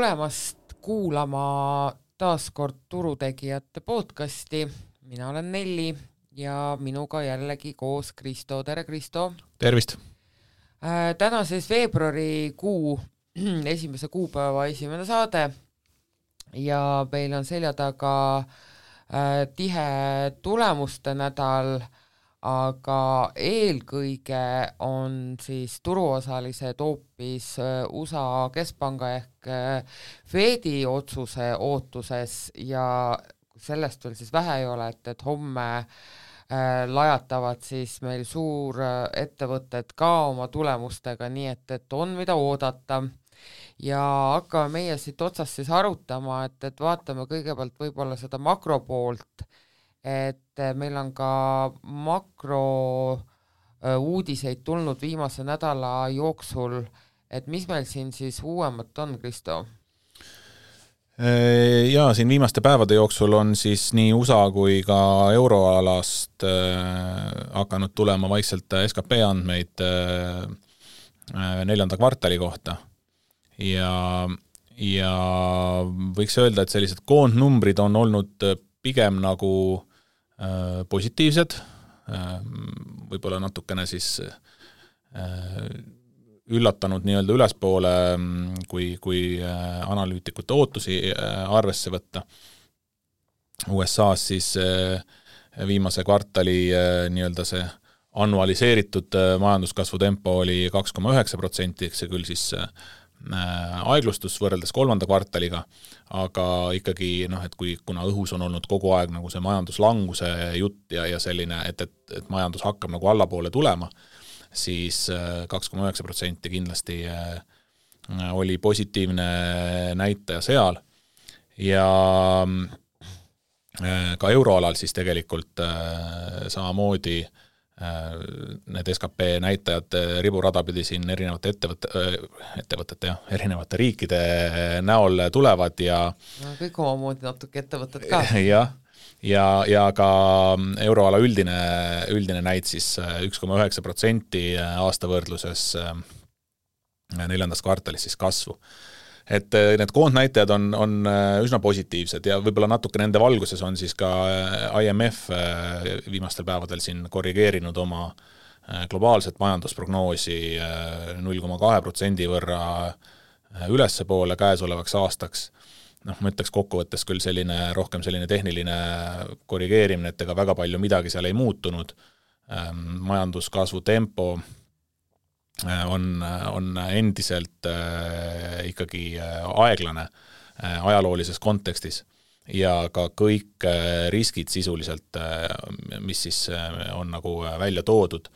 tulemast kuulama taas kord Turutegijate podcasti, mina olen Nelli ja minuga jällegi koos Kristo, tere Kristo! tervist! Äh, tänases veebruarikuu esimese kuupäeva esimene saade ja meil on selja taga äh, tihe tulemuste nädal aga eelkõige on siis turuosalised hoopis äh, USA keskpanga ehk äh, Fedi otsuse ootuses ja sellest veel siis vähe ei ole, et, et homme äh, lajatavad siis meil suurettevõtted ka oma tulemustega, nii et, et on, mida oodata. ja hakkame meie siit otsast siis arutama, et, et vaatame kõigepealt võib-olla seda makropoolt et eh, meil on ka makrouudiseid eh, tulnud viimase nädala jooksul, et mis meil siin siis uuemat on, Kristo? Eh, jaa, siin viimaste päevade jooksul on siis nii USA kui ka euroalast äh, hakanud tulema vaikselt skp andmeid äh, neljanda kvartali kohta ja, ja võiks öelda, et sellised koondnumbrid on olnud pigem nagu Äh, positiivsed, äh, võib-olla natukene siis äh, üllatanud nii-öelda ülespoole, mm, kui, kui analüütikute ootusi arvesse võtta. USA-s siis viimase kvartali nii-öelda see annualiseeritud majanduskasvu tempo oli kaks koma üheksa protsenti, eks see küll siis Äh, aeglustus võrreldes kolmanda kvartaliga, aga ikkagi noh, et kui, kuna õhus on olnud kogu aeg nagu see majanduslanguse jutt ja, ja selline, et, et, et majandus hakkab nagu allapoole tulema, siis äh, kaks koma üheksa protsenti kindlasti äh, oli positiivne näitaja seal. Ja ka euroalal siis tegelikult samamoodi äh, Äh, need skp näitajad äh, riburada pidi siin erinevate ettevõtte, äh, ettevõtete jah, erinevate riikide näol tulevad ja no kõik omamoodi natuke ettevõtted ka. jah, ja, ja ka euroala üldine, üldine näit siis üks koma üheksa protsenti aasta võrdluses neljandas kvartalis siis kasvu et äh, need koondnäitajad on, on äh, üsna positiivsed ja võib-olla natuke nende valguses on siis ka äh, IMF viimastel päevadel siin korrigeerinud oma globaalset majandusprognoosi null koma kahe protsendi võrra ülespoole käesolevaks aastaks. noh, ma ütleks kokkuvõttes küll selline, rohkem selline tehniline korrigeerimine, et ega väga palju midagi seal ei muutunud, majanduskasvu tempo on, on endiselt äh, ikkagi äh, aeglane ajaloolises kontekstis ja ka kõik riskid sisuliselt, mis siis on nagu välja toodud,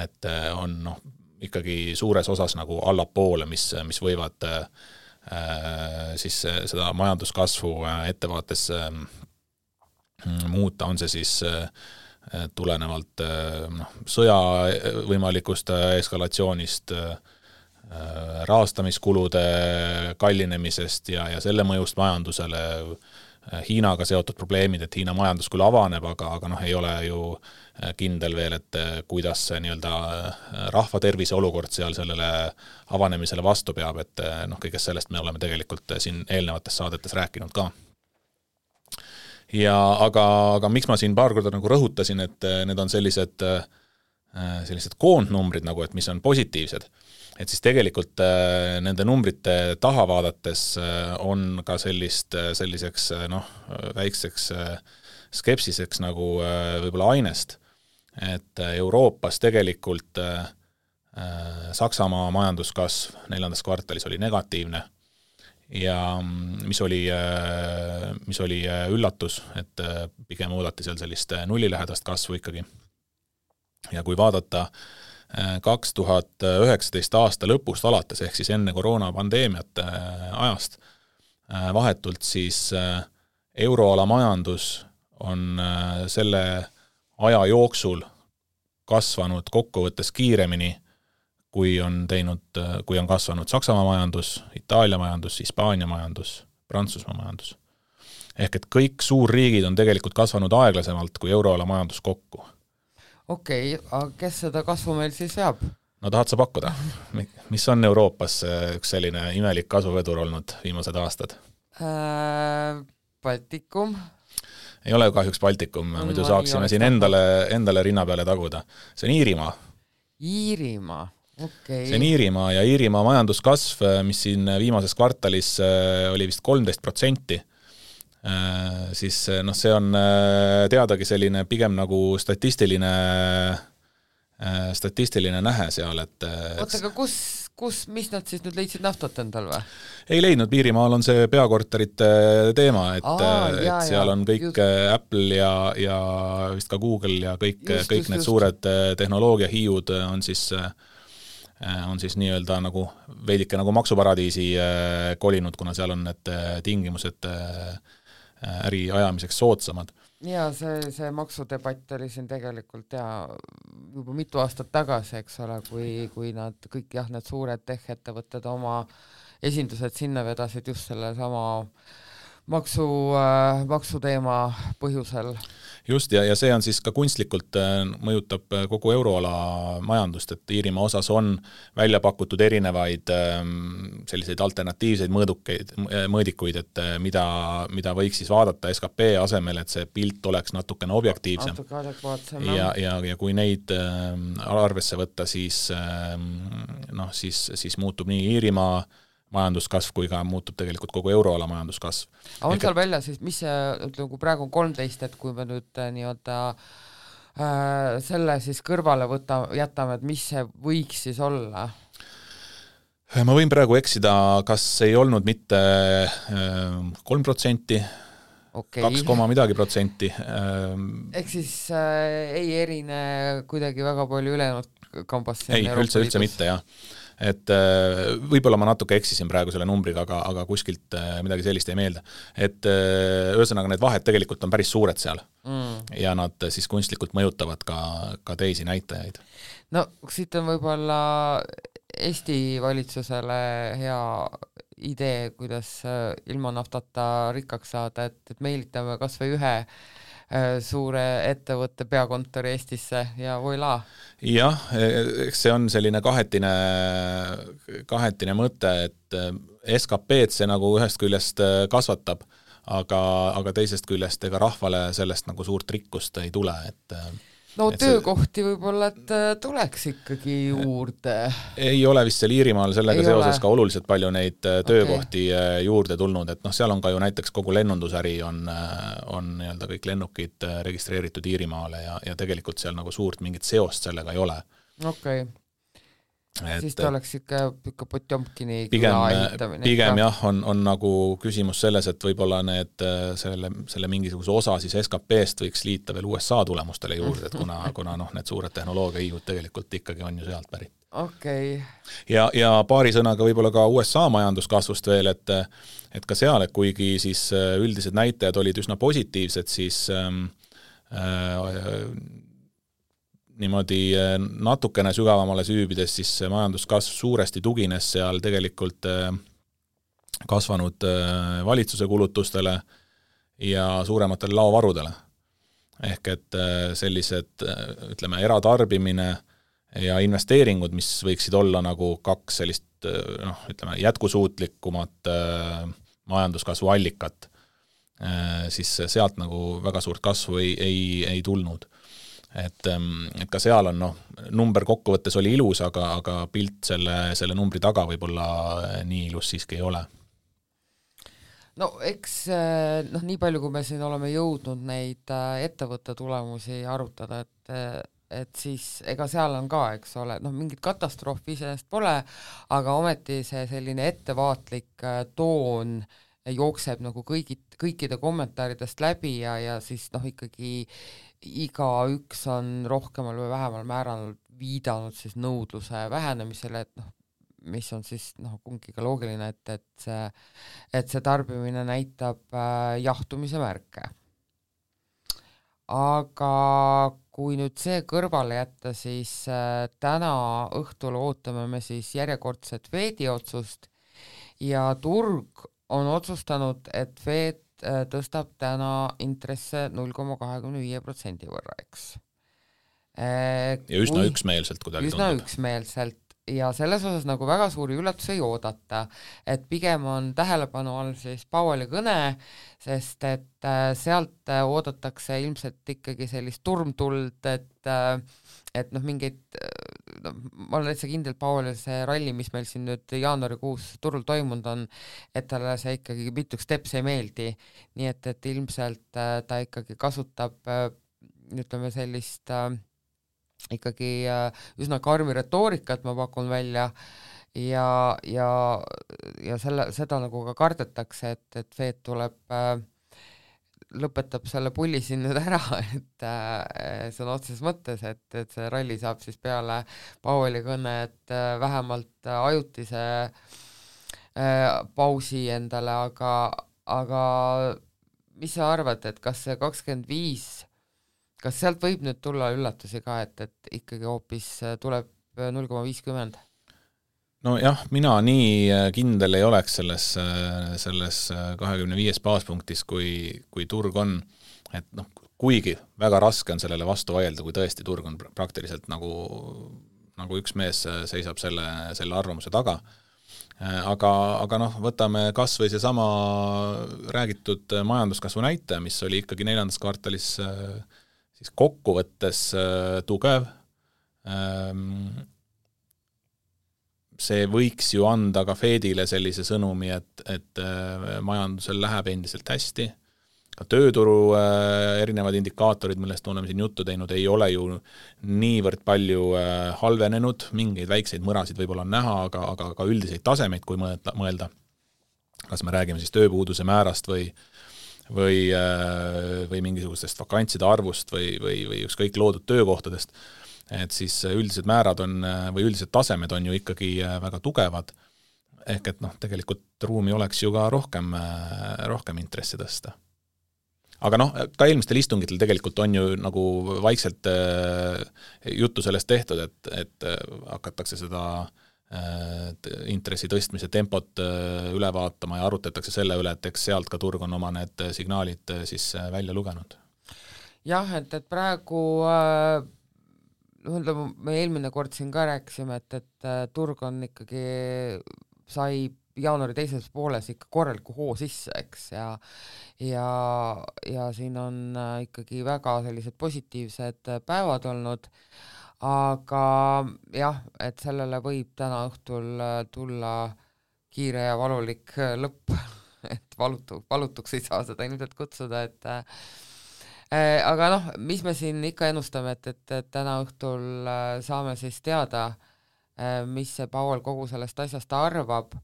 et on noh, ikkagi suures osas nagu allapoole, mis, mis võivad siis seda majanduskasvu ettevaates muuta, on see siis äh, tulenevalt eh, noh, sõja võimalikust eh, eskalatsioonist, eh, rahastamiskulude kallinemisest ja, ja selle mõjust majandusele, Hiinaga seotud probleemid, et Hiina majandus küll avaneb, aga, aga noh, ei ole ju kindel veel, et kuidas see nii-öelda rahva tervise olukord seal sellele avanemisele vastu peab, et noh, kõigest sellest me oleme tegelikult siin eelnevates saadetes rääkinud ka ja aga, aga miks ma siin paar korda nagu rõhutasin, et äh, need on sellised, äh, sellised koondnumbrid nagu, et mis on positiivsed, et siis tegelikult nende numbrite taha vaadates on ka sellist, selliseks noh, väikseks skepsiseks nagu võib-olla ainest. et Euroopas tegelikult Saksamaa majanduskasv neljandas kvartalis oli negatiivne ja mm, mis oli, äh, mis oli äh, üllatus, et äh, pigem oodati seal sellist nullilähedast kasvu ikkagi. ja kui vaadata kaks tuhat üheksateist aasta lõpust alates, ehk siis enne koroonapandeemiat ajast, vahetult siis euroala majandus on selle aja jooksul kasvanud kokkuvõttes kiiremini kui on teinud, kui on kasvanud Saksamaa majandus, Itaalia majandus, Hispaania majandus, Prantsusmaa majandus. ehk et kõik suurriigid on tegelikult kasvanud aeglasemalt kui euroala majandus kokku. okei okay,, aga kes seda kasvu meil siis veab? no tahad sa pakkuda? mis on Euroopas üks selline imelik kasvuvedur olnud viimased aastad äh,? Baltikum. ei ole kahjuks Baltikum, muidu saaksime siin endale, endale rinna peale taguda. see on Iirimaa. Iirimaa, okay.. see on Iirimaa ja Iirimaa majanduskasv, mis siin viimases kvartalis äh, oli vist kolmteist protsenti äh, siis noh, see on äh, teadagi selline pigem nagu statistiline Äh, statistiline nähe seal, et äh, oota, aga kus, kus, mis nad siis nüüd leidsid naftat endal või? ei leidnud, Iirimaal on see peakorterite teema, et, et jaa, seal jaa, on kõik just. Apple ja, ja vist ka Google ja kõik, kõik just, need just. suured tehnoloogiahiiud on siis on siis nii-öelda nagu veidike nagu maksuparadiisi kolinud, kuna seal on need tingimused äri ajamiseks soodsamad. Jaa, see, see maksudebatt oli siin tegelikult jaa, juba mitu aastat tagasi, eks ole, kui, kui nad kõik jah, need suured tech-ettevõtted oma esindused sinna vedasid just sellesama maksu äh,, maksuteema põhjusel just, ja, ja see on siis ka kunstlikult, äh, mõjutab äh, kogu euroala majandust, et Iirimaa osas on välja pakutud erinevaid ähm, selliseid alternatiivseid mõõdukeid, äh, mõõdikuid, et mida, mida võiks siis vaadata skp asemel, et see pilt oleks natukene objektiivsem. natuke adekvaatsem. ja, ja, ja kui neid ähm, arvesse võtta, siis ähm, noh, siis, siis muutub nii Iirimaa majanduskasv kui ka muutub tegelikult kogu euroala majanduskasv. on Ehk seal et... välja siis, mis see, ütleme, kui praegu on kolmteist, et kui me nüüd äh, nii-öelda äh, selle siis kõrvale võta, jätame, et mis see võiks siis olla? ma võin praegu eksida, kas ei olnud mitte äh, kolm protsenti, kaks koma midagi protsenti. Ähm, ehk siis äh, ei erine kuidagi väga palju ülejäänud kambast? ei, üldse, üldse mitte, jah et äh, võib-olla ma natuke eksisin praegu selle numbriga, aga, aga kuskilt äh, midagi sellist ei meeldi. et äh, ühesõnaga, need vahed tegelikult on päris suured seal mm. ja nad siis kunstlikult mõjutavad ka, ka teisi näitajaid. no siit on võib-olla Eesti valitsusele hea idee, kuidas ilma naftata rikkaks saada, et, et meelitame kas või ühe Äh, suure ettevõtte peakontori Eestisse ja voilà. jah, eks see on selline kahetine, kahetine mõte, et äh, SKP-d see nagu ühest küljest äh, kasvatab, aga, aga teisest küljest ega rahvale sellest nagu suurt rikkust ei tule, et no et töökohti võib-olla, et äh, tuleks ikkagi juurde. ei ole vist seal Iirimaal sellega ei seoses ole. ka oluliselt palju neid äh, töökohti okay. Äh, juurde tulnud, et noh, seal on ka ju näiteks kogu lennundusäri on, on nii-öelda kõik lennukid registreeritud Iirimaale ja, ja tegelikult seal nagu suurt mingit seost sellega ei ole. okei okay et siis ta oleks ikka, ikka Potjomkini pigem, pigem jah, on, on nagu küsimus selles, et võib-olla need, selle, selle mingisuguse osa siis SKP-st võiks liita veel USA tulemustele juurde, et kuna, kuna noh, need suured tehnoloogiahiigud tegelikult ikkagi on ju sealt pärit. okei okay.. ja, ja paari sõnaga võib-olla ka USA majanduskasvust veel, et et ka seal, et kuigi siis üldised näitajad olid üsna positiivsed, siis ähm, äh, niimoodi eh, natukene sügavamale süübides, siis majanduskasv suuresti tugines seal tegelikult eh, kasvanud eh, valitsuse kulutustele ja suurematele laovarudele. ehk et sellised ütleme, eratarbimine ja investeeringud, mis võiksid olla nagu kaks sellist noh, ütleme jätkusuutlikumat majanduskasvu allikat, siis sealt nagu väga suurt kasvu ei, ei, ei tulnud et, ähm, et ka seal on noh, number kokkuvõttes oli ilus, aga, aga pilt selle, selle numbri taga võib-olla äh, nii ilus siiski ei ole. no eks äh, noh, nii palju, kui me siin oleme jõudnud neid äh, ettevõtte tulemusi arutada, et et siis ega seal on ka, eks ole, noh, mingit katastroofi iseenesest pole, aga ometi see selline ettevaatlik toon jookseb nagu kõigi, kõikide kommentaaridest läbi ja, ja siis noh, ikkagi äh, igaüks on rohkemal või vähemal määral viidanud siis nõudluse vähenemisele, et noh, mis on siis noh, kumbki ka loogiline, et, et see, et see tarbimine näitab äh, jahtumise märke. aga kui nüüd see kõrvale jätta, siis äh, täna õhtul ootame me siis järjekordset Fedi otsust ja turg on otsustanud, et Äh, tõstab täna intresse null koma kahekümne viie protsendi võrra, eks. ja üsna kui, üksmeelselt kuidagi üsna tundub. üksmeelselt ja selles osas nagu väga suuri üllatusi ei oodata, et pigem on tähelepanu all siis Powelli kõne, sest et äh, sealt äh, oodatakse ilmselt ikkagi sellist turmtuld, et äh, et noh, mingeid noh, ma olen täitsa kindel, Powellil see ralli, mis meil siin nüüd jaanuarikuus turul toimunud on, et talle see ikkagi mituks teps ei meeldi, nii et, et ilmselt ta ikkagi kasutab ütleme sellist äh, ikkagi äh, üsna karmi retoorikat, ma pakun välja, ja, ja, ja selle, seda nagu ka kardetakse, et, et Fed tuleb äh, lõpetab selle pulli siin nüüd ära, et äh, sõna otseses mõttes, et, et see ralli saab siis peale Powelli kõnet äh, vähemalt äh, ajutise äh, pausi endale, aga, aga mis sa arvad, et kas see kakskümmend viis kas sealt võib nüüd tulla üllatusi ka, et, et ikkagi hoopis äh, tuleb äh, null koma viiskümmend? Nojah, mina nii äh, kindel ei oleks selles, selles kahekümne viies baaspunktis, kui, kui turg on, et noh, kuigi väga raske on sellele vastu vaielda, kui tõesti turg on praktiliselt nagu, nagu üks mees seisab selle, selle arvamuse taga, aga, aga noh, võtame kas või seesama räägitud majanduskasvu näitaja, mis oli ikkagi neljandas kvartalis äh, siis kokkuvõttes äh, tugev. See võiks ju anda ka Fedile sellise sõnumi, et, et äh, majandusel läheb endiselt hästi, ka tööturu äh, erinevad indikaatorid, millest me oleme siin juttu teinud, ei ole ju niivõrd palju halvenenud, mingeid väikseid mõrasid võib-olla on näha, aga, aga ka üldiseid tasemeid, kui mõelda, mõelda, kas me räägime siis tööpuuduse määrast või äh, või, äh, või mingisugustest vakantside arvust või, või, või ükskõik loodud töökohtadest, et siis üldised määrad on või üldised tasemed on ju ikkagi äh, väga tugevad, ehk et noh, tegelikult ruumi oleks ju ka rohkem, äh, rohkem intressi tõsta. aga noh, ka eelmistel istungitel tegelikult on ju nagu vaikselt juttu sellest tehtud, et, et hakatakse seda äh, intressi tõstmise tempot äh, üle vaatama ja arutatakse selle üle, et eks sealt ka turg on oma need signaalid äh, siis äh, välja lugenud. jah, et, et praegu äh, ütleme, me eelmine kord siin ka rääkisime, et, et turg on ikkagi, sai jaanuari teises pooles ikka korraliku hoo sisse, eks, ja ja, ja siin on ikkagi väga sellised positiivsed päevad olnud. Äh,, aga jah, et sellele võib täna õhtul äh, tulla kiire ja valulik äh, lõpp. Et valutu, valutuks ei saa seda ilmselt kutsuda, et äh, äh, aga noh, mis me siin ikka ennustame, et, et, et täna õhtul äh, saame siis teada äh,, mis see Paul kogu sellest asjast arvab,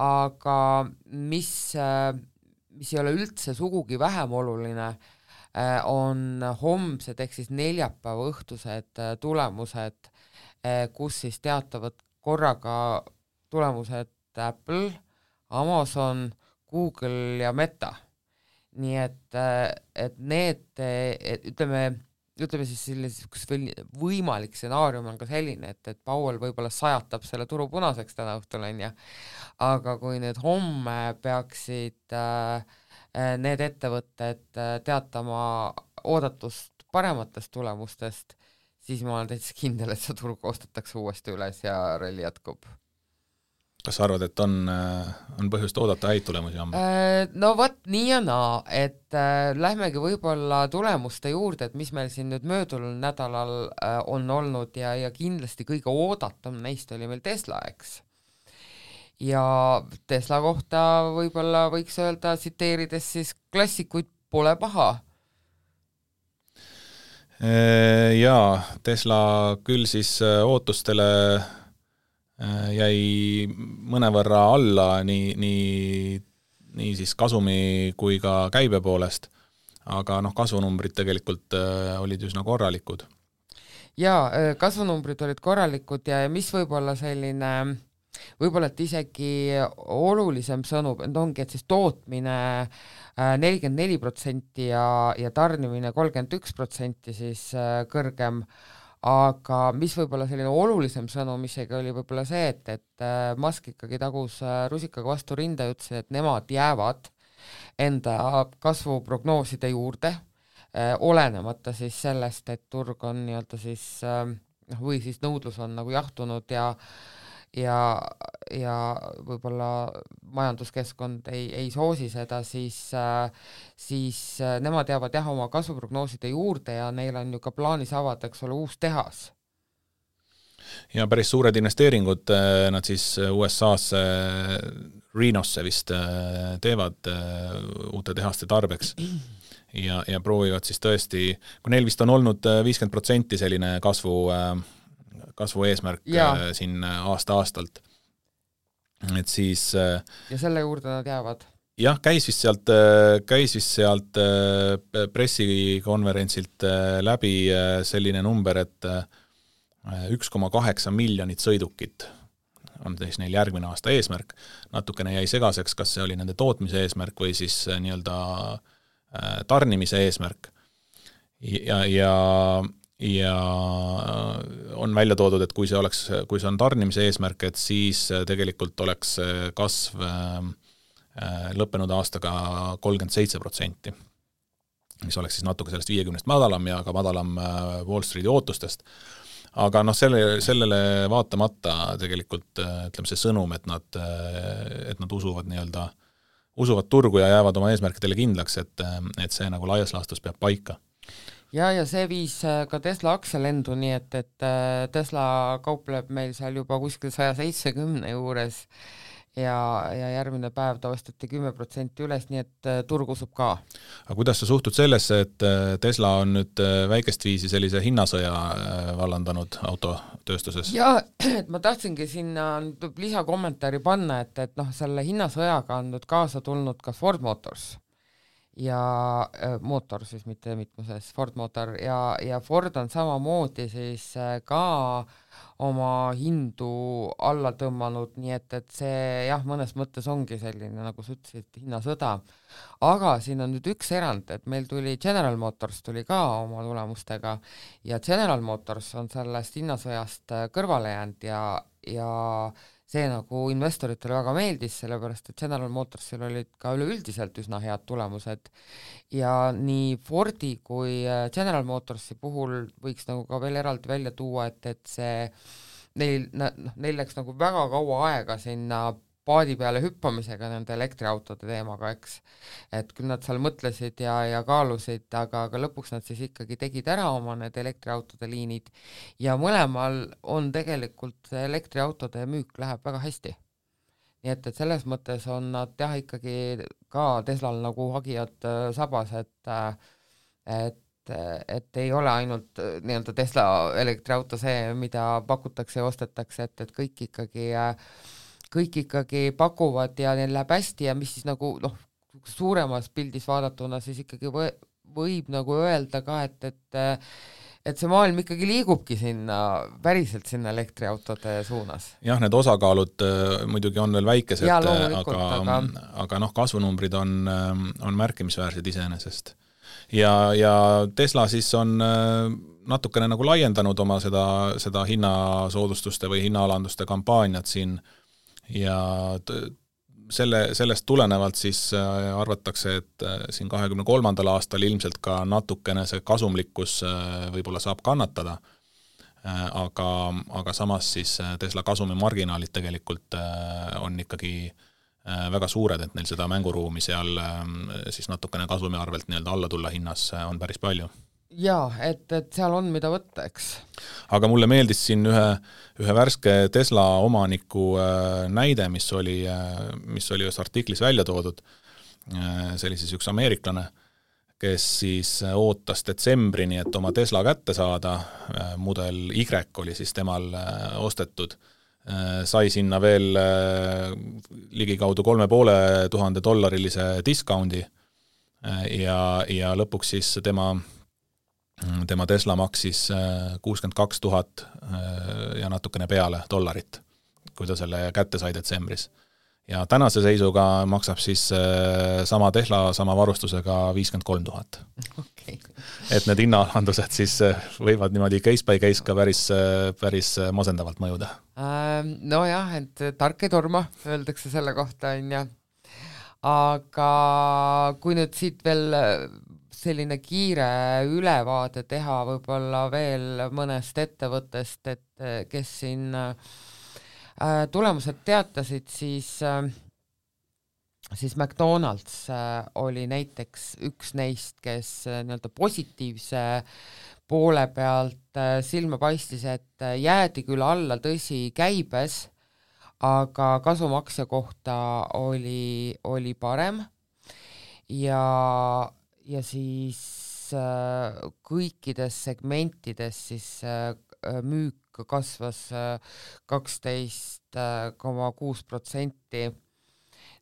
aga mis äh,, mis ei ole üldse sugugi vähem oluline äh,, Äh, on homsed ehk siis neljapäeva õhtused äh, tulemused, äh, kus siis teatavad korraga tulemused Apple, Amazon, Google ja Meta. Nii et, et need, et ütleme, ütleme siis selline üks võimalik stsenaarium on ka selline, et, et Powell võib-olla sajatab selle turu punaseks täna õhtul, on ju, aga kui nüüd homme peaksid äh, Äh, need ettevõtted äh, teatama oodatust parematest tulemustest, siis ma olen täitsa kindel, et see turg ostetakse uuesti üles ja ralli jätkub. Kas sa arvad, et on, äh, on põhjust oodata häid tulemusi homme? No vot, nii ja naa, et äh, lähmegi võib-olla tulemuste juurde, et mis meil siin nüüd möödunud nädalal äh, on olnud ja, ja kindlasti kõige oodatum neist oli meil Tesla, eks ja Tesla kohta võib-olla võiks öelda, tsiteerides siis klassikuid, pole paha. Äh, jaa, Tesla küll siis äh, ootustele äh, jäi mõnevõrra alla nii, nii, nii siis kasumi kui ka käibe poolest, aga noh, kasvunumbrid tegelikult olid üsna korralikud. jaa, kasvunumbrid olid korralikud ja mis võib olla selline võib-olla et isegi olulisem sõnum, et ongi, et siis tootmine äh, nelikümmend neli protsenti ja, ja tarnimine kolmkümmend üks protsenti siis äh, kõrgem, aga mis võib-olla selline olulisem sõnum isegi oli võib-olla see, et, et äh, Musk ikkagi tagus rusikaga vastu rinda ja ütles, et nemad jäävad enda kasvuprognooside juurde äh, olenemata siis sellest, et turg on nii-öelda siis noh, või siis nõudlus on nagu jahtunud ja ja, ja võib-olla majanduskeskkond ei, ei soosi seda, siis siis nemad jäävad jah, oma kasvuprognooside juurde ja neil on ju ka plaanis avada, eks ole, uus tehas. Ja päris suured investeeringud nad siis USA-sse Renosse vist äh, teevad äh, uute tehaste tarbeks. Ja, ja proovivad siis tõesti, kui neil vist on olnud äh, viiskümmend protsenti selline kasvu, kasvu eesmärk ja. siin aasta-aastalt, et siis ja selle juurde nad jäävad? jah, käis vist sealt, käis vist sealt pressikonverentsilt läbi selline number, et üks koma kaheksa miljonit sõidukit on siis neil järgmine aasta eesmärk, natukene jäi segaseks, kas see oli nende tootmise eesmärk või siis äh, nii-öelda äh, tarnimise eesmärk. ja, ja, ja on välja toodud, et kui see oleks, kui see on tarnimise eesmärk, et siis äh, tegelikult oleks kasv lõppenud aastaga kolmkümmend seitse protsenti. Mis oleks siis natuke sellest viiekümnest madalam ja ka madalam Wall Streeti ootustest. Aga noh, selle, sellele vaatamata tegelikult äh, ütleme, see sõnum, et nad, äh, et nad usuvad nii-öelda, usuvad turgu ja jäävad oma eesmärkidele kindlaks, et, äh, et see nagu laias laastus peab paika ja, ja see viis ka Tesla aktsialendu, nii et, et Tesla kaupleb meil seal juba kuskil saja seitsmekümne juures ja, ja järgmine päev ta osteti kümme protsenti üles, nii et äh, turg usub ka. aga kuidas sa suhtud sellesse, et äh, Tesla on nüüd äh, väikest viisi sellise hinnasõja vallandanud autotööstuses? jaa, et ma tahtsingi sinna lisakommentaari panna, et, et noh, selle hinnasõjaga on nüüd kaasa tulnud ka Ford Motors ja äh, mootor siis, mitte mitmuses, Ford mootor ja, ja Ford on samamoodi siis äh, ka oma hindu alla tõmmanud, nii et, et see jah, mõnes mõttes ongi selline, nagu sa ütlesid, hinnasõda. aga siin on nüüd üks erand, et meil tuli General Motors tuli ka oma tulemustega ja General Motors on sellest hinnasõjast äh, kõrvale jäänud ja, ja see nagu investoritele väga meeldis, sellepärast et General Motorsil olid ka üleüldiselt üsna head tulemused. Ja nii Fordi kui äh, General Motorsi puhul võiks nagu ka veel eraldi välja tuua, et, et see neil, noh, neil läks nagu väga kaua aega sinna paadi peale hüppamisega nende elektriautode teemaga, eks. et küll nad seal mõtlesid ja, ja kaalusid, aga, aga lõpuks nad siis ikkagi tegid ära oma need elektriautode liinid ja mõlemal on tegelikult elektriautode müük läheb väga hästi. nii et, et selles mõttes on nad jah, ikkagi ka Teslal nagu hagijad äh, sabas, et äh, et et ei ole ainult äh, nii-öelda Tesla elektriauto see, mida pakutakse ja ostetakse, et, et kõik ikkagi äh, kõik ikkagi pakuvad ja neil läheb hästi ja mis siis nagu noh, suuremas pildis vaadatuna siis ikkagi või, võib nagu öelda ka, et, et et see maailm ikkagi liigubki sinna, päriselt sinna elektriautode suunas. jah, need osakaalud äh, muidugi on veel väikesed, aga, aga, aga noh, kasvunumbrid on, äh, on märkimisväärsed iseenesest. ja, ja Tesla siis on äh, natukene nagu laiendanud oma seda, seda hinnasoodustuste või hinnaalanduste kampaaniat siin äh, ja selle, sellest tulenevalt siis äh, arvatakse, et äh, siin kahekümne kolmandal aastal ilmselt ka natukene see kasumlikkus äh, võib-olla saab kannatada, aga, aga samas siis Tesla kasumimarginaalid tegelikult on ikkagi väga suured, et neil seda mänguruumi seal siis natukene kasumi arvelt nii-öelda alla tulla hinnas on päris palju jaa, et, et seal on, mida võtta, eks. aga mulle meeldis siin ühe, ühe värske Tesla omaniku äh, näide, mis oli, äh, mis oli ühes artiklis välja toodud, äh, see oli siis üks ameeriklane, kes siis ootas detsembrini, et oma Tesla kätte saada, mudel Y oli siis temal ostetud, sai sinna veel ligikaudu kolme poole tuhande dollarilise discount'i ja, ja lõpuks siis tema tema Tesla maksis äh, kuuskümmend kaks tuhat äh, ja natukene peale dollarit, kui ta selle kätte sai detsembris. ja tänase seisuga maksab siis äh, sama Tesla sama varustusega viiskümmend kolm tuhat. et need hinnaalandused siis võivad niimoodi case by case ka päris, päris masendavalt mõjuda. Ähm, nojah, et tark ei torma, öeldakse selle kohta, on ju. aga kui nüüd siit veel selline kiire ülevaade teha võib-olla veel mõnest ettevõttest, et kes siin tulemused teatasid, siis siis McDonalds oli näiteks üks neist, kes nii-öelda positiivse poole pealt silma paistis, et jäädi küll alla, tõsi, käibes, aga kasum aktsia kohta oli, oli parem. Ja, ja siis äh, kõikides segmentides siis äh, müük kasvas äh, kaksteist koma kuus protsenti.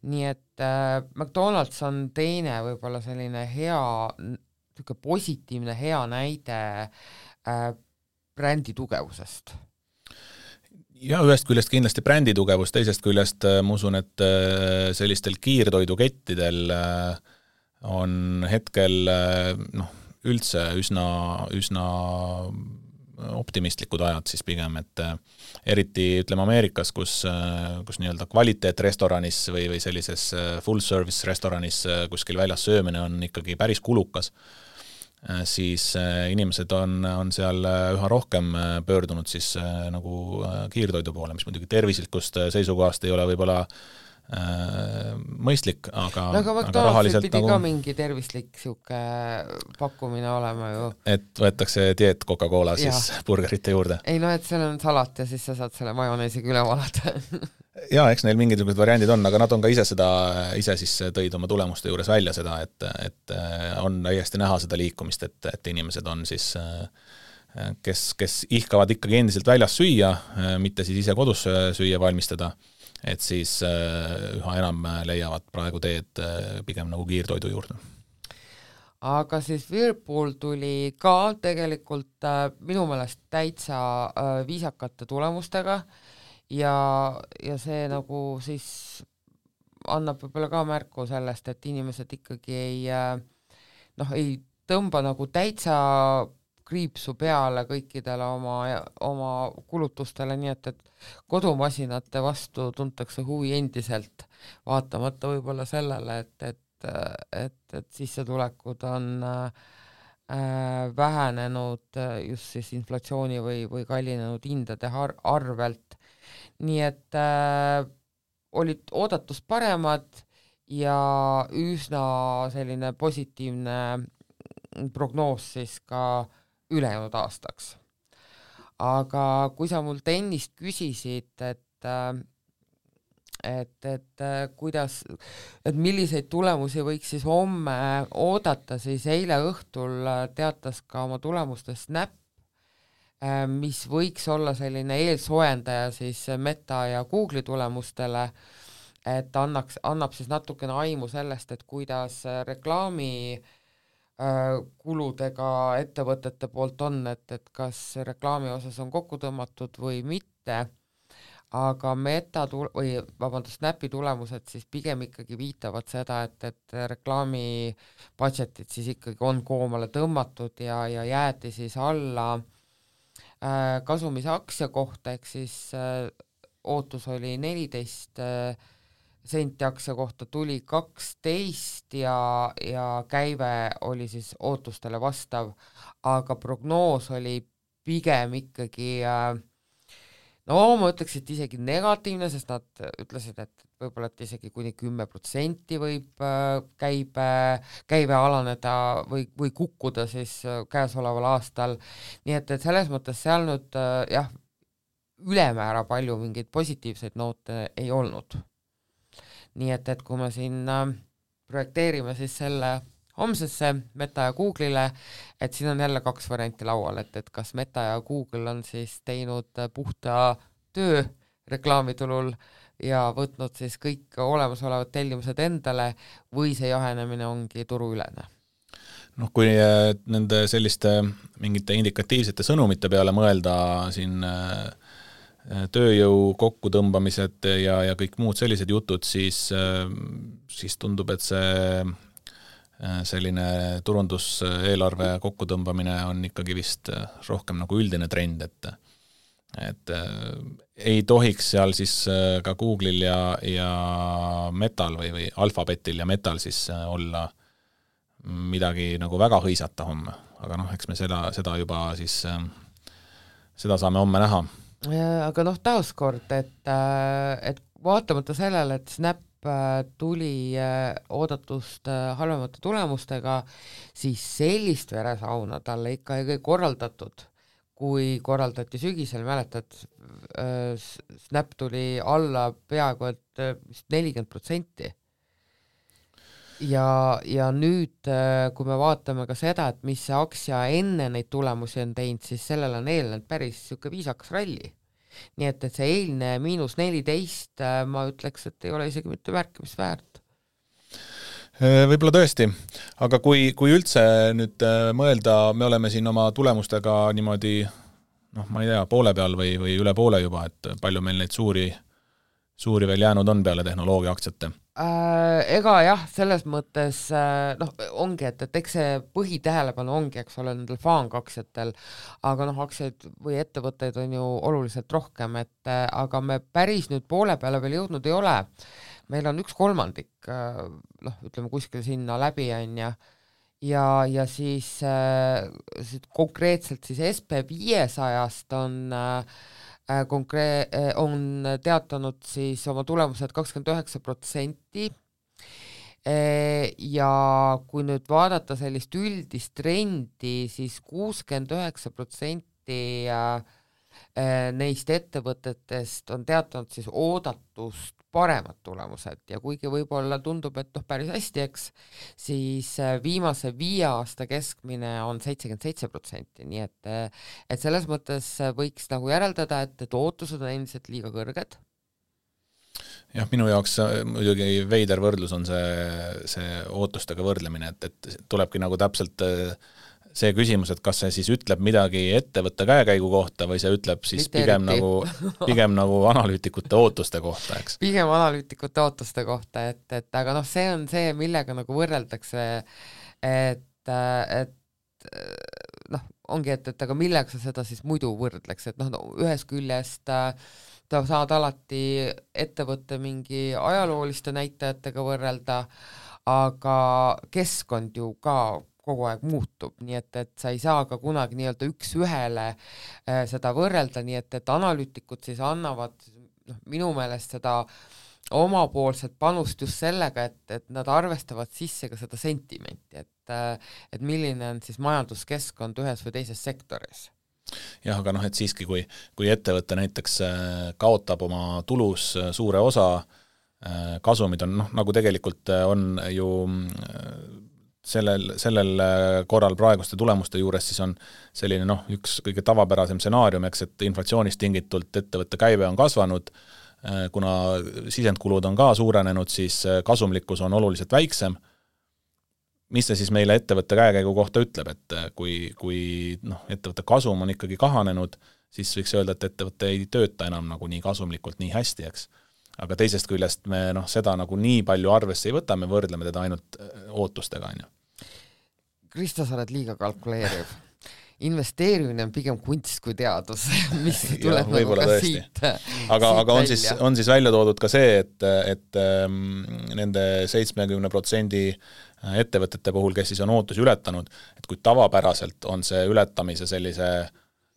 nii et äh, McDonalds on teine võib-olla selline hea, niisugune positiivne hea näide äh, brändi tugevusest ja ühest küljest kindlasti brändi tugevus, teisest küljest ma usun, et sellistel kiirtoidukettidel äh, on hetkel noh, üldse üsna, üsna optimistlikud ajad siis pigem, et eriti ütleme Ameerikas, kus, kus nii-öelda kvaliteetrestoranis või, või sellises full service restoranis kuskil väljas söömine on ikkagi päris kulukas, siis inimesed on, on seal üha rohkem pöördunud siis nagu kiirtoidu poole, mis muidugi tervislikust seisukohast ei ole võib-olla Äh, mõistlik, aga no aga McDonaldsil pidi nagu... ka mingi tervislik niisugune pakkumine olema ju. et võetakse dieet Coca-Cola siis burgerite juurde? ei no et seal on salat ja siis sa saad selle majoneesiga üle valada jaa, eks neil mingisugused variandid on, aga nad on ka ise seda, ise siis tõid oma tulemuste juures välja seda, et, et äh, on täiesti näha seda liikumist, et, et inimesed on siis äh, kes, kes ihkavad ikkagi endiselt väljas süüa, mitte siis ise kodus süüa valmistada et siis äh, üha enam leiavad praegu teed äh, pigem nagu kiirtoidu juurde. aga siis Whirlpool tuli ka tegelikult äh, minu meelest täitsa viisakate tulemustega ja, ja see nagu siis annab võib-olla ka märku sellest, et inimesed ikkagi ei noh, ei tõmba nagu täitsa kriipsu peale kõikidele oma, oma kulutustele, nii et, et kodumasinate vastu tuntakse huvi endiselt, vaatamata võib-olla sellele, et, et, et, et sissetulekud on äh, vähenenud just siis inflatsiooni või, või kallinenud hindade ar arvelt. nii et äh, olid oodatust paremad ja üsna selline positiivne prognoos siis ka ülejäänud aastaks. aga kui sa mult ennist küsisid, et äh, et, et äh, kuidas, et milliseid tulemusi võiks siis homme oodata, siis eile õhtul äh, teatas ka oma tulemustest Snap, mis võiks olla selline eelsoojendaja siis Meta ja Google'i tulemustele, et annaks, annab siis natukene aimu sellest, et kuidas reklaami äh, Äh, kuludega ettevõtete poolt on, et, et kas reklaami osas on kokku tõmmatud või mitte, aga meta tul-, või vabandust, Snapi tulemused siis pigem ikkagi viitavad seda, et, et reklaami budget'id siis ikkagi on koomale tõmmatud ja, ja jäeti siis alla äh, kasumis aktsia kohta, ehk siis äh, ootus oli neliteist äh, senti aktsia kohta tuli kaksteist ja, ja käive oli siis ootustele vastav, aga prognoos oli pigem ikkagi äh, no ma ütleks, et isegi negatiivne, sest nad ütlesid, et võib-olla, et isegi kuni kümme protsenti võib äh, käibe, käive alaneda või, või kukkuda siis äh, käesoleval aastal, nii et, et selles mõttes seal nüüd jah, ülemäära palju mingeid positiivseid noote ei olnud nii et, et kui me siin äh, projekteerime siis selle homsesse Meta ja Google'ile, et siin on jälle kaks varianti laual, et, et kas Meta ja Google on siis teinud puhta töö reklaamiturul ja võtnud siis kõik olemasolevad tellimused endale või see jahenemine ongi turuülene? Noh, kui äh, nende selliste mingite indikatiivsete sõnumite peale mõelda siin Äh, tööjõu kokkutõmbamised ja, ja kõik muud sellised jutud, siis, äh, siis tundub, et see äh, selline turunduseelarve kokkutõmbamine on ikkagi vist rohkem nagu üldine trend, et et ei tohiks seal siis ka Google'il ja, ja Metal või, või Alphabetil ja Metal siis olla midagi nagu väga hõisata homme, aga noh, eks me seda, seda juba siis, seda saame homme näha. Aga noh, taaskord, et, et vaatamata sellele, et Snap tuli oodatust halvemate tulemustega, siis sellist veresauna talle ikka ei korraldatud kui korraldati sügisel, mäletad, äh, Snap tuli alla peaaegu et äh, vist nelikümmend protsenti. Ja, ja nüüd, äh, kui me vaatame ka seda, et mis see aktsia enne neid tulemusi on teinud, siis sellele on eelnenud päris niisugune viisakas ralli. nii et, et see eilne miinus neliteist, ma ütleks, et ei ole isegi mitte märkimisväärt Äh, võib-olla tõesti, aga kui, kui üldse nüüd äh, mõelda, me oleme siin oma tulemustega niimoodi noh, ma ei tea, poole peal või, või üle poole juba, et palju meil neid suuri, suuri veel jäänud on peale tehnoloogiaaktsiate äh,? Ega jah, selles mõttes äh, noh, ongi, et, et eks see põhitähelepanu ongi, eks ole, nendel FANG-aktsiatel, aga noh, aktsiaid või ettevõtteid on ju oluliselt rohkem, et aga me päris nüüd poole peale veel jõudnud ei ole meil on üks kolmandik, äh, noh, ütleme kuskil sinna läbi, on ju, ja, ja siis äh, konkreetselt siis SB viiesajast on äh, äh konkreet-, äh, on teatanud siis oma tulemused kakskümmend üheksa protsenti. Ja kui nüüd vaadata sellist üldist trendi siis, siis kuuskümmend üheksa protsenti neist ettevõtetest on teatanud siis oodatust paremad tulemused ja kuigi võib-olla tundub, et noh, päris hästi, eks, siis äh, viimase viie aasta keskmine on seitsekümmend seitse protsenti, nii et äh, et selles mõttes võiks nagu järeldada, et, et ootused on endiselt liiga kõrged. jah, minu jaoks äh, muidugi veider võrdlus on see, see ootustega võrdlemine, et, et tulebki nagu täpselt äh, see küsimus, et kas see siis ütleb midagi ettevõtte käekäigu kohta või see ütleb siis Mitte pigem eriti. nagu, pigem nagu analüütikute ootuste kohta, eks? pigem analüütikute ootuste kohta, et, et aga noh, see on see, millega nagu võrreldakse, et, et noh, ongi, et, et aga millega sa seda siis muidu võrdleks, et noh no,, ühest küljest äh, ta saad alati ettevõtte mingi ajalooliste näitajatega võrrelda, aga keskkond ju ka kogu aeg muutub, nii et, et sa ei saa ka kunagi nii-öelda üks-ühele äh, seda võrrelda, nii et, et analüütikud siis annavad noh, minu meelest seda omapoolset panust just sellega, et, et nad arvestavad sisse ka seda sentimenti, et äh, et milline on siis majanduskeskkond ühes või teises sektoris. Jah, aga noh, et siiski, kui, kui ettevõte näiteks äh, kaotab oma tulus suure osa, kasumid on noh, nagu tegelikult on ju sellel, sellel äh, korral praeguste tulemuste juures siis on selline noh, üks kõige tavapärasem stsenaarium, eks, et inflatsioonist tingitult ettevõtte käive on kasvanud, äh, kuna sisendkulud on ka suurenenud, siis äh, kasumlikkus on oluliselt väiksem, mis see siis meile ettevõtte käekäigu kohta ütleb, et kui, kui noh, ettevõtte kasum on ikkagi kahanenud, siis võiks öelda, et ettevõte ei tööta enam nagu nii kasumlikult, nii hästi, eks. Aga teisest küljest me noh, seda nagu nii palju arvesse ei võta, me võrdleme teda ainult ootustega, on ju Kristo, sa oled liiga kalkuleeriv investeerimine on pigem kunst kui teadus, mis tuleb ja, nagu ka tõesti. siit. aga, aga on välja. siis, on siis välja toodud ka see, et, et ähm, nende seitsmekümne protsendi ettevõtete puhul, kes siis on ootusi ületanud, et kui tavapäraselt on see ületamise sellise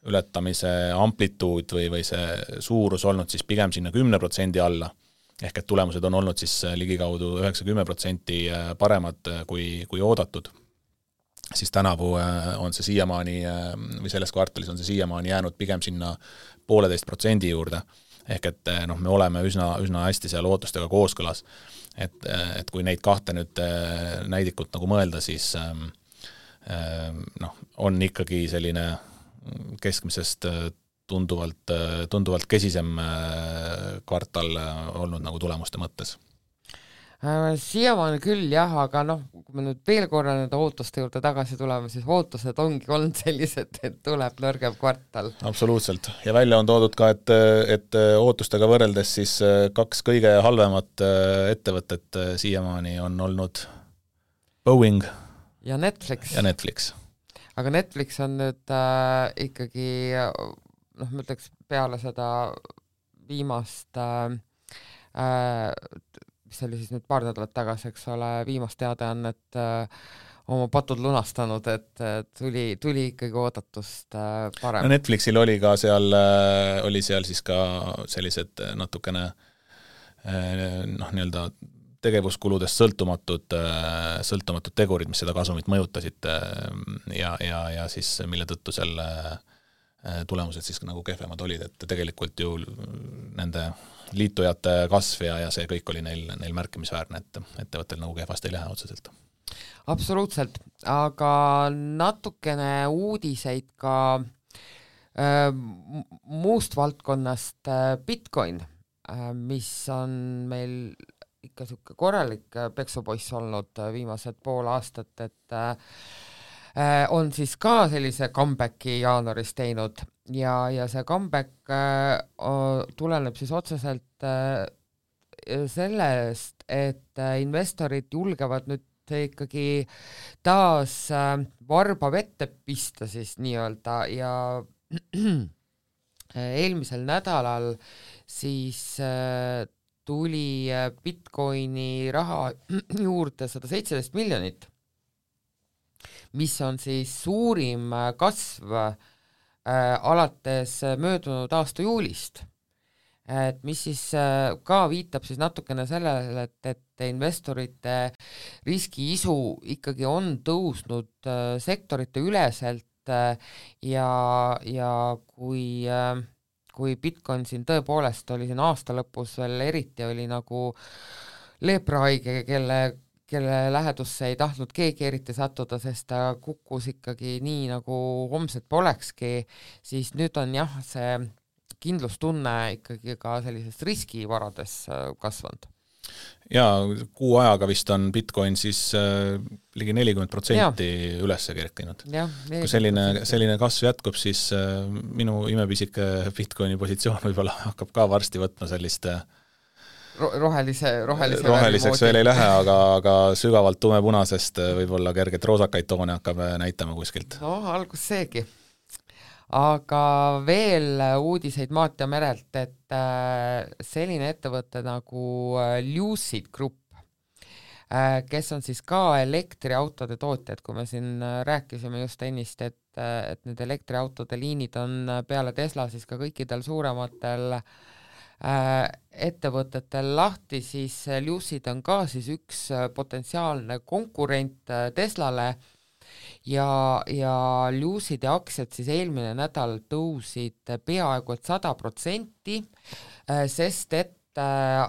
ületamise amplituud või, või see suurus olnud siis pigem sinna kümne protsendi alla, ehk et tulemused on olnud siis ligikaudu üheksa-kümme protsenti paremad kui, kui oodatud siis tänavu äh, on see siiamaani äh, või selles kvartalis on see siiamaani jäänud pigem sinna pooleteist protsendi juurde. ehk et äh, noh, me oleme üsna, üsna hästi seal ootustega kooskõlas. et, et kui neid kahte nüüd näidikut nagu mõelda, siis ähm, noh, on ikkagi selline keskmisest tunduvalt, tunduvalt kesisem kvartal olnud nagu tulemuste mõttes siiamaani küll jah, aga noh, kui me nüüd veel korra nende ootuste juurde tagasi tuleme, siis ootused ongi olnud sellised, et tuleb nõrgem kvartal. absoluutselt, ja välja on toodud ka, et, et ootustega võrreldes siis äh, kaks kõige halvemat äh, ettevõtet siiamaani on olnud Boeing ja Netflix. ja Netflix. aga Netflix on nüüd äh, ikkagi noh, ma ütleks peale seda viimast äh, mis oli siis nüüd paar nädalat tagasi, eks ole, viimast teadaannet äh, oma patud lunastanud, et tuli, tuli ikkagi oodatust äh, parem. no Netflixil oli ka seal, äh, oli seal siis ka sellised natukene noh, nii-öelda tegevuskuludest sõltumatud, sõltumatud tegurid, mis seda kasumit mõjutasid ja, ja, ja siis mille tõttu selle tulemused siis nagu kehvemad olid, et tegelikult ju nende liitujate kasv ja, ja see kõik oli neil, neil märkimisväärne, et ettevõttel nagu kehvasti ei lähe otseselt. Absoluutselt, aga natukene uudiseid ka äh, muust valdkonnast äh, Bitcoin äh,, mis on meil ikka niisugune korralik äh, peksupoiss olnud äh, viimased pool aastat, et äh, äh, on siis ka sellise comeback'i jaanuaris teinud ja, ja see comeback äh, tuleneb siis otseselt äh, sellest, et investorid julgevad nüüd ikkagi taas äh, varba vette pista siis nii-öelda ja eelmisel nädalal siis äh, tuli äh, Bitcoini raha juurde sada seitseteist miljonit, mis on siis suurim kasv alates möödunud aasta juulist. Et mis siis äh, ka viitab siis natukene sellele, et, et investorite riskiisu ikkagi on tõusnud äh, sektorite üleselt äh, ja, ja kui kui Bitcoin siin tõepoolest oli siin aasta lõpus veel eriti oli nagu leeprahaige, kelle, kelle lähedusse ei tahtnud keegi eriti sattuda, sest ta kukkus ikkagi nii, nagu homset polekski, siis nüüd on jah, see kindlustunne ikkagi ka sellises riskivarades äh, kasvanud. Jaa, kuu ajaga vist on Bitcoin siis äh, ligi nelikümmend protsenti üles kerkinud. kui selline, selline kasv jätkub, siis äh, minu imepisike Bitcoini positsioon võib-olla hakkab ka varsti võtma sellist äh, rohelise, rohelise roheliseks veel ei lähe, aga, aga sügavalt tumepunasest äh, võib-olla kergelt roosakaid toone hakkab äh, näitama kuskilt. noh, algus seegi aga veel uudiseid maalt ja merelt, et äh, selline ettevõte nagu äh, Lucid Group, äh, kes on siis ka elektriautode tootjad, kui me siin rääkisime just ennist, et, et need elektriautode liinid on peale Tesla siis ka kõikidel suurematel ettevõtetel lahti, siis Lucid on ka siis üks potentsiaalne konkurent Teslale. Ja, ja Lucidi aktsiad siis eelmine nädal tõusid peaaegu et sada protsenti, äh, sest et äh,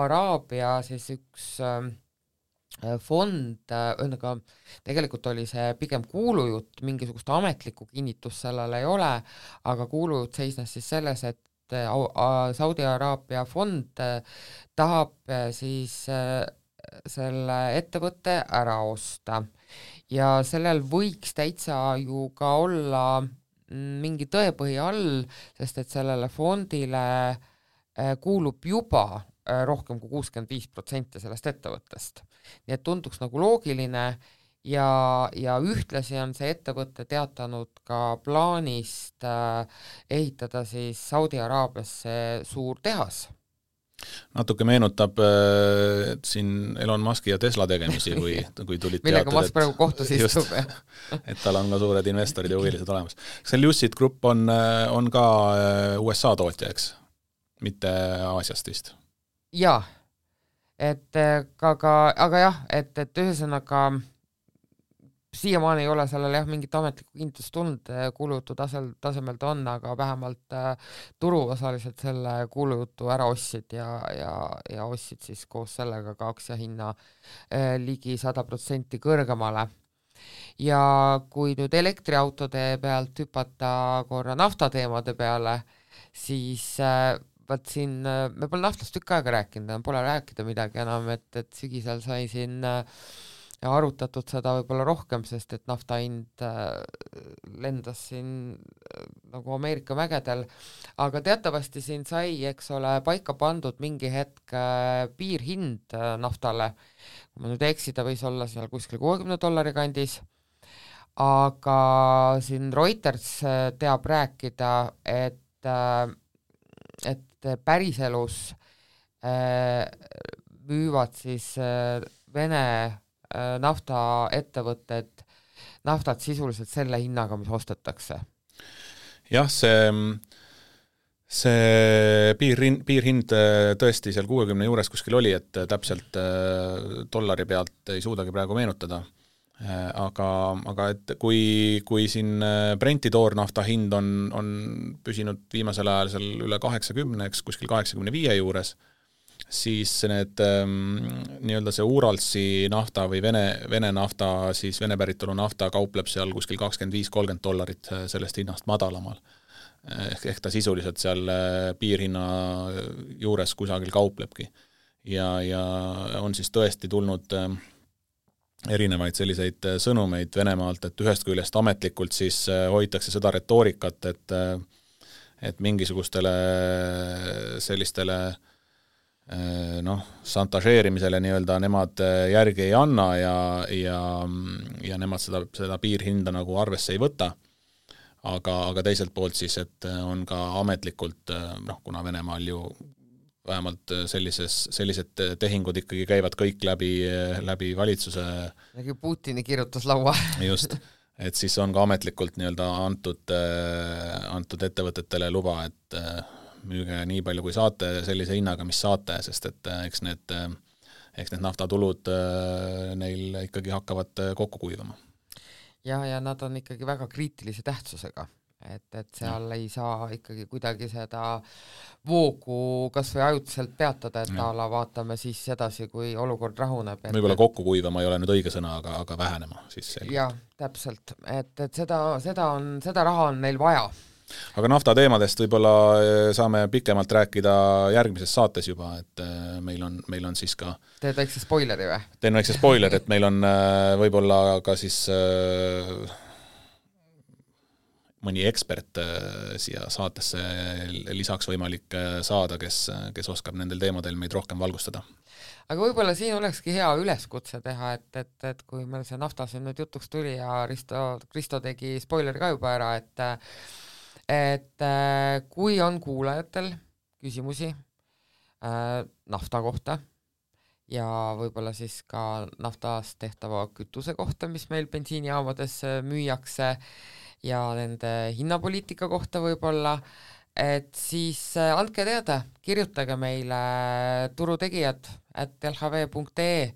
Araabia siis üks äh, fond, ühesõnaga tegelikult oli see pigem kuulujutt, mingisugust ametlikku kinnitust sellel ei ole, aga kuulujutt seisnes siis selles, et Saudi Araabia fond tahab siis selle ettevõtte ära osta ja sellel võiks täitsa ju ka olla mm, mingi tõepõhi all, sest et sellele fondile äh, kuulub juba äh, rohkem kui kuuskümmend viis protsenti sellest ettevõttest. nii et tunduks nagu loogiline ja, ja ühtlasi on see ettevõte teatanud ka plaanist äh, ehitada siis Saudi Araabiasse suur tehas natuke meenutab äh, siin Elon Muski ja Tesla tegemisi, kui, kui tulid millega Musk praegu kohtus istub, et tal on ka suured investorid ja huvilised olemas. kas see Lucid Group on, äh, on ka äh, USA tootja, eks? mitte Aasiast vist? jaa, et aga, aga jah, et, et ühesõnaga siiamaani ei ole sellele jah, mingit ametlikku kinnitust tulnud, eh, kuulujutu tasel, tasemel ta on, aga vähemalt äh, turuosalised selle kuulujutu ära ostsid ja, ja, ja ostsid siis koos sellega ka aktsiahinna äh, ligi sada protsenti kõrgemale. ja kui nüüd elektriautode pealt hüpata korra naftateemade peale, siis äh, vaat siin me pole naftast tükk aega rääkinud, pole rääkida midagi enam, et, et sügisel sai siin äh, ja arutatud seda võib-olla rohkem, sest et nafta hind äh, lendas siin äh, nagu Ameerika mägedel, aga teatavasti siin sai, eks ole, paika pandud mingi hetk äh, piirhind naftale, kui ma nüüd ei eksi, ta võis olla seal kuskil kuuekümne dollari kandis, aga siin Reuters teab rääkida, et, et päriselus müüvad siis Vene naftaettevõtted naftat sisuliselt selle hinnaga, mis ostetakse. jah, see see piirhind, piirhind äh, tõesti seal kuuekümne juures kuskil oli, et äh, täpselt äh, dollari pealt ei suudagi praegu meenutada. Aga, aga et kui, kui siin Brenti toornafta hind on, on püsinud viimasel ajal seal üle kaheksakümne, eks kuskil kaheksakümne viie juures, siis need ähm, nii-öelda see Uralsi nafta või Vene, Vene nafta, siis Vene päritolu nafta kaupleb seal kuskil kakskümmend viis, kolmkümmend dollarit sellest hinnast madalamal ehk, ehk ta sisuliselt seal äh, piirhinna juures kusagil kauplebki. ja, ja on siis tõesti tulnud äh, erinevaid selliseid äh, sõnumeid Venemaalt, et ühest küljest ametlikult siis hoitakse seda retoorikat, et et mingisugustele sellistele noh, šantažeerimisele nii-öelda nemad järgi ei anna ja, ja, ja nemad seda, seda piirhinda nagu arvesse ei võta. Aga, aga teiselt poolt siis, et äh, on ka ametlikult äh, noh, kuna Venemaal ju vähemalt äh, sellises, sellised tehingud ikkagi käivad kõik läbi, läbi valitsuse. Nagu Putini kirjutuslaua just, et siis on ka ametlikult nii-öelda antud, antud ettevõtetele luba, et müüge nii palju, kui saate, sellise hinnaga, mis saate, sest et eks need, eks need naftatulud neil ikkagi hakkavad kokku kuivama ja, ja nad on ikkagi väga kriitilise tähtsusega, et, et seal ja. ei saa ikkagi kuidagi seda voogu kas või ajutiselt peatada, et a la vaatame siis edasi, kui olukord rahuneb. võib-olla kokku kuivama ei ole nüüd õige sõna, aga, aga vähenema siis jah, täpselt, et, et seda, seda on, seda raha on neil vaja aga nafta teemadest võib-olla eh, saame pikemalt rääkida järgmises saates juba, et eh, meil on, meil on siis ka teed väikse spoileri või? teen väikse spoileri, et meil on eh, võib-olla ka siis mõni ekspert siia saatesse lisaks võimalik saada, kes, kes oskab nendel teemadel meid rohkem valgustada. aga võib-olla siin olekski hea üleskutse teha, et, et, et kui meil see nafta siin nüüd jutuks tuli ja Risto, Kristo tegi spoileri ka juba ära, et et äh, kui on kuulajatel küsimusi äh, nafta kohta ja võib-olla siis ka naftast tehtava kütuse kohta, mis meil bensiinijaamades äh, müüakse ja nende hinnapoliitika kohta võib-olla, et siis andke teada, kirjutage meile turutegijad at lhv.ee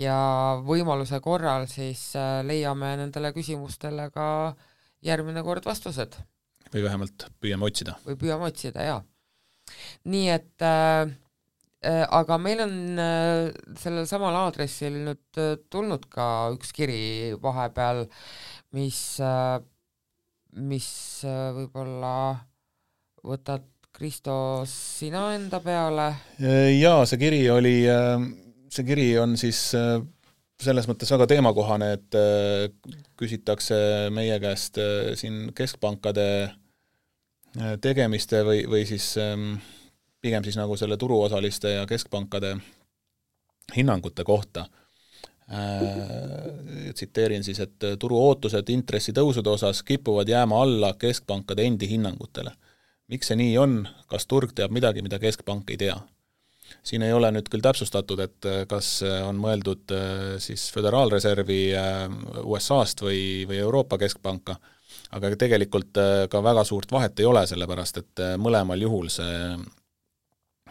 ja võimaluse korral siis leiame nendele küsimustele ka järgmine kord vastused või vähemalt püüame otsida. või püüame otsida, jaa. nii et äh, äh, aga meil on äh, sellel samal aadressil nüüd äh, tulnud ka üks kiri vahepeal, mis äh,, mis äh, võib-olla võtad Kristo sina enda peale? Äh, jaa, see kiri oli äh,, see kiri on siis äh, selles mõttes väga teemakohane, et küsitakse meie käest siin keskpankade tegemiste või, või siis ähm, pigem siis nagu selle turuosaliste ja keskpankade hinnangute kohta. tsiteerin siis, et turu ootused intressitõusude osas kipuvad jääma alla keskpankade endi hinnangutele. miks see nii on, kas turg teab midagi, mida keskpank ei tea? siin ei ole nüüd küll täpsustatud, et äh, kas äh, on mõeldud äh, siis Föderaalreservi USA-st või, või Euroopa Keskpanka, aga tegelikult ka väga suurt vahet ei ole, sellepärast et mõlemal juhul see,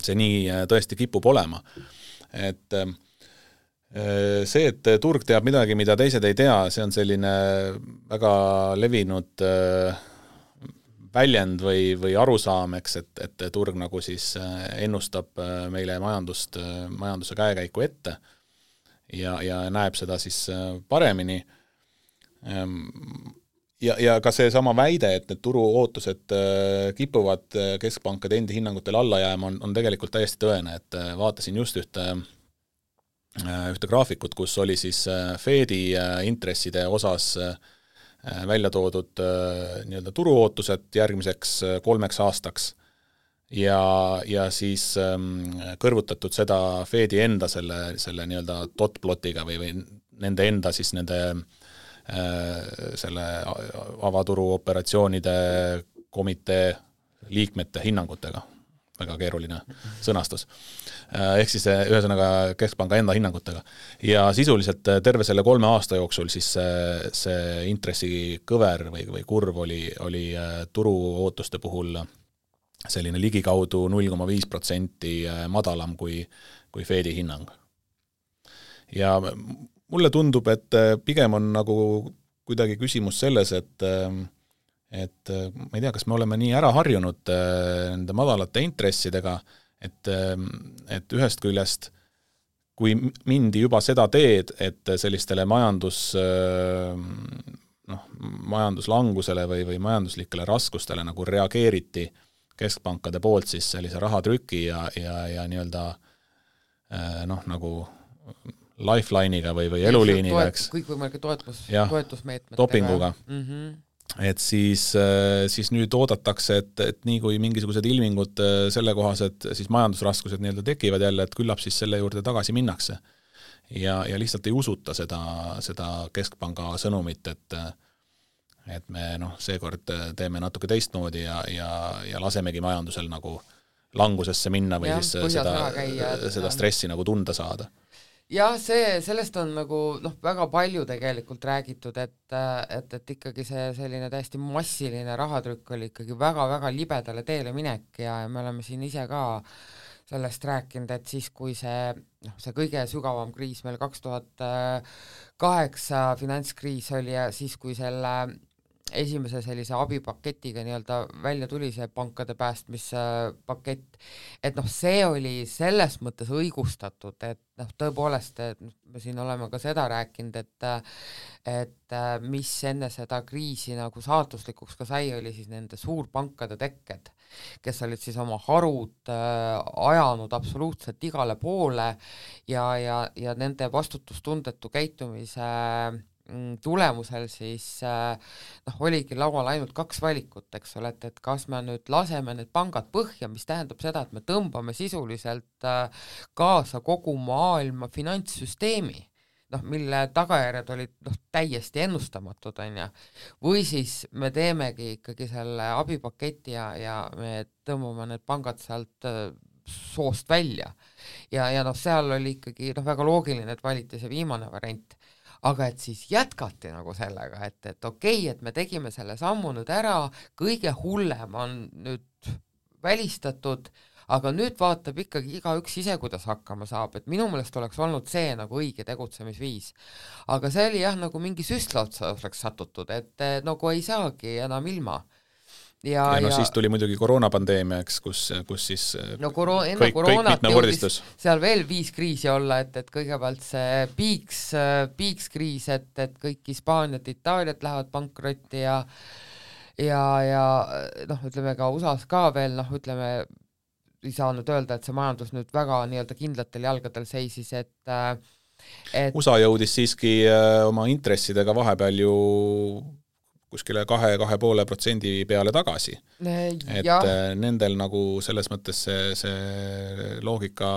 see nii tõesti kipub olema. et see, et turg teab midagi, mida teised ei tea, see on selline väga levinud äh, väljend või, või arusaam, eks, et, et turg nagu siis äh, ennustab äh, meile majandust, äh, majanduse käekäiku ette ja, ja näeb seda siis paremini. Ja, ja ka seesama väide, et need turu ootused kipuvad keskpankade endi hinnangutel alla jääma, on, on tegelikult täiesti tõene, et vaatasin just ühte ühte graafikut, kus oli siis Fedi intresside osas äh, Äh, välja toodud äh, nii-öelda turuootused järgmiseks äh, kolmeks aastaks. Ja, ja siis ähm, kõrvutatud seda Fedi enda selle, selle nii-öelda dot plotiga või, või nende enda siis nende selle avaturu operatsioonide komitee liikmete hinnangutega. väga keeruline sõnastus. Ehk siis ühesõnaga Keskpanga enda hinnangutega. ja sisuliselt terve selle kolme aasta jooksul siis see, see intressikõver või, või kurv oli, oli turuootuste puhul selline ligikaudu null koma viis protsenti madalam kui, kui Fedi hinnang. ja mulle tundub, et pigem on nagu kuidagi küsimus selles, et et ma ei tea, kas me oleme nii ära harjunud nende madalate intressidega, et, et ühest küljest kui mindi juba seda teed, et sellistele majandus noh, majanduslangusele või, või majanduslikele raskustele nagu reageeriti keskpankade poolt siis sellise rahatrüki ja, ja, ja nii-öelda noh, nagu lifeline'iga või, või eluliiniga, eks. kõikvõimalike toetus, toetusmeetmetega. dopinguga mm. -hmm et siis, siis nüüd oodatakse, et, et nii kui mingisugused ilmingud sellekohased siis majandusraskused nii-öelda tekivad jälle, et küllap siis selle juurde tagasi minnakse. ja, ja lihtsalt ei usuta seda, seda Keskpanga sõnumit, et et me noh, seekord teeme natuke teistmoodi ja, ja, ja lasemegi majandusel nagu langusesse minna või ja, siis seda, seda stressi nagu tunda saada jah, see, sellest on nagu noh, väga palju tegelikult räägitud, et, et, et ikkagi see selline täiesti massiline rahatrükk oli ikkagi väga-väga libedale teele minek ja, ja me oleme siin ise ka sellest rääkinud, et siis, kui see noh, see kõige sügavam kriis meil kaks tuhat kaheksa finantskriis oli ja siis, kui selle esimese sellise abipaketiga nii-öelda välja tuli see pankade päästmispakett, et noh, see oli selles mõttes õigustatud, et noh, tõepoolest, et me siin oleme ka seda rääkinud, et et mis enne seda kriisi nagu saatuslikuks ka sai, oli siis nende suurpankade tekked, kes olid siis oma harud äh, ajanud absoluutselt igale poole ja, ja, ja nende vastutustundetu käitumise äh, tulemusel siis äh, noh, oligi laual ainult kaks valikut, eks ole, et, et kas me nüüd laseme need pangad põhja, mis tähendab seda, et me tõmbame sisuliselt äh, kaasa kogu maailma finantssüsteemi, noh, mille tagajärjed olid noh, täiesti ennustamatud, on ju, või siis me teemegi ikkagi selle abipaketi ja, ja me tõmbame need pangad sealt äh, soost välja. ja, ja noh, seal oli ikkagi noh, väga loogiline, et valiti see viimane variant aga et siis jätkati nagu sellega, et, et okei okay,, et me tegime selle sammu nüüd ära, kõige hullem on nüüd välistatud, aga nüüd vaatab ikkagi igaüks ise, kuidas hakkama saab, et minu meelest oleks olnud see nagu õige tegutsemisviis. aga see oli jah, nagu mingi süstla otsa oleks satutud, et nagu ei saagi enam ilma ja, ja no ja, siis tuli muidugi koroonapandeemia, eks, kus, kus siis no koro-, enne kõik, koroonat jõudis seal veel viis kriisi olla, et, et kõigepealt see piiks, piikskriis, et, et kõik Hispaaniat, Itaaliat lähevad pankrotti ja ja, ja noh, ütleme ka USA-s ka veel noh, ütleme ei saa nüüd öelda, et see majandus nüüd väga nii-öelda kindlatel jalgadel seisis, et et USA jõudis siiski äh, oma intressidega vahepeal ju kuskile kahe, kahe poole protsendi peale tagasi. et ja. Äh, nendel nagu selles mõttes see, see loogika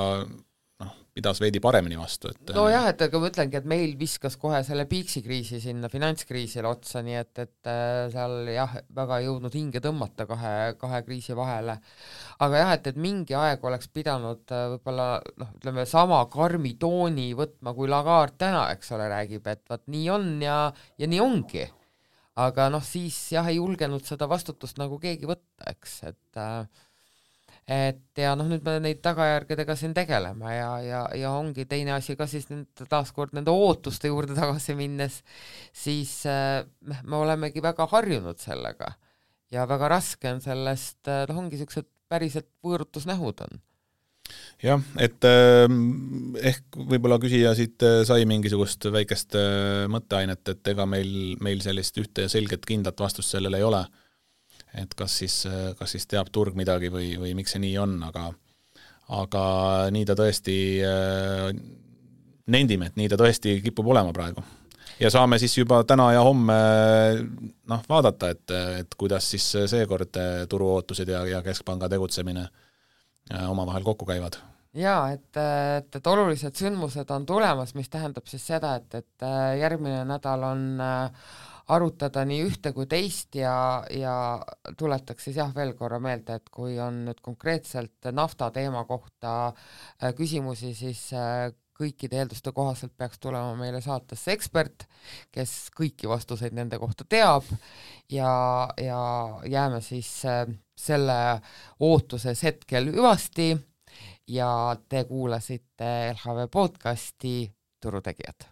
noh, pidas veidi paremini vastu, et nojah, et aga ma ütlengi, et meil viskas kohe selle piiksikriisi sinna finantskriisile otsa, nii et, et äh, seal jah, väga ei jõudnud hinge tõmmata kahe, kahe kriisi vahele. aga jah, et, et mingi aeg oleks pidanud äh, võib-olla noh, ütleme sama karmi tooni võtma, kui Lagarde täna, eks ole, räägib, et vot nii on ja, ja nii ongi aga noh, siis jah, ei julgenud seda vastutust nagu keegi võtta, eks, et äh, et ja noh, nüüd me neid tagajärgedega siin tegeleme ja, ja, ja ongi teine asi ka siis nüüd taaskord nende ootuste juurde tagasi minnes, siis äh, me olemegi väga harjunud sellega ja väga raske on sellest, äh, noh, ongi niisugused päriselt võõrutusnähud on jah, et ähm, ehk võib-olla küsija siit äh, sai mingisugust väikest äh, mõtteainet, et ega meil, meil sellist ühte selget kindlat vastust sellele ei ole. et kas siis, äh, kas siis teab turg midagi või, või miks see nii on, aga aga nii ta tõesti, nendime, et nii ta tõesti kipub olema praegu. ja saame siis juba täna ja homme noh, vaadata, et, et kuidas siis seekord turuootused ja, ja Keskpanga tegutsemine Äh, omavahel kokku käivad. jaa, et, et, et olulised sündmused on tulemas, mis tähendab siis seda, et, et äh, järgmine nädal on äh, arutada nii ühte kui teist ja, ja tuletaks siis jah, veel korra meelde, et kui on nüüd konkreetselt nafta teema kohta äh, küsimusi, siis äh, kõikide eelduste kohaselt peaks tulema meile saatesse ekspert, kes kõiki vastuseid nende kohta teab ja, ja jääme siis äh, selle ootuses hetkel hüvasti ja te kuulasite LHV podcasti Turutegijad.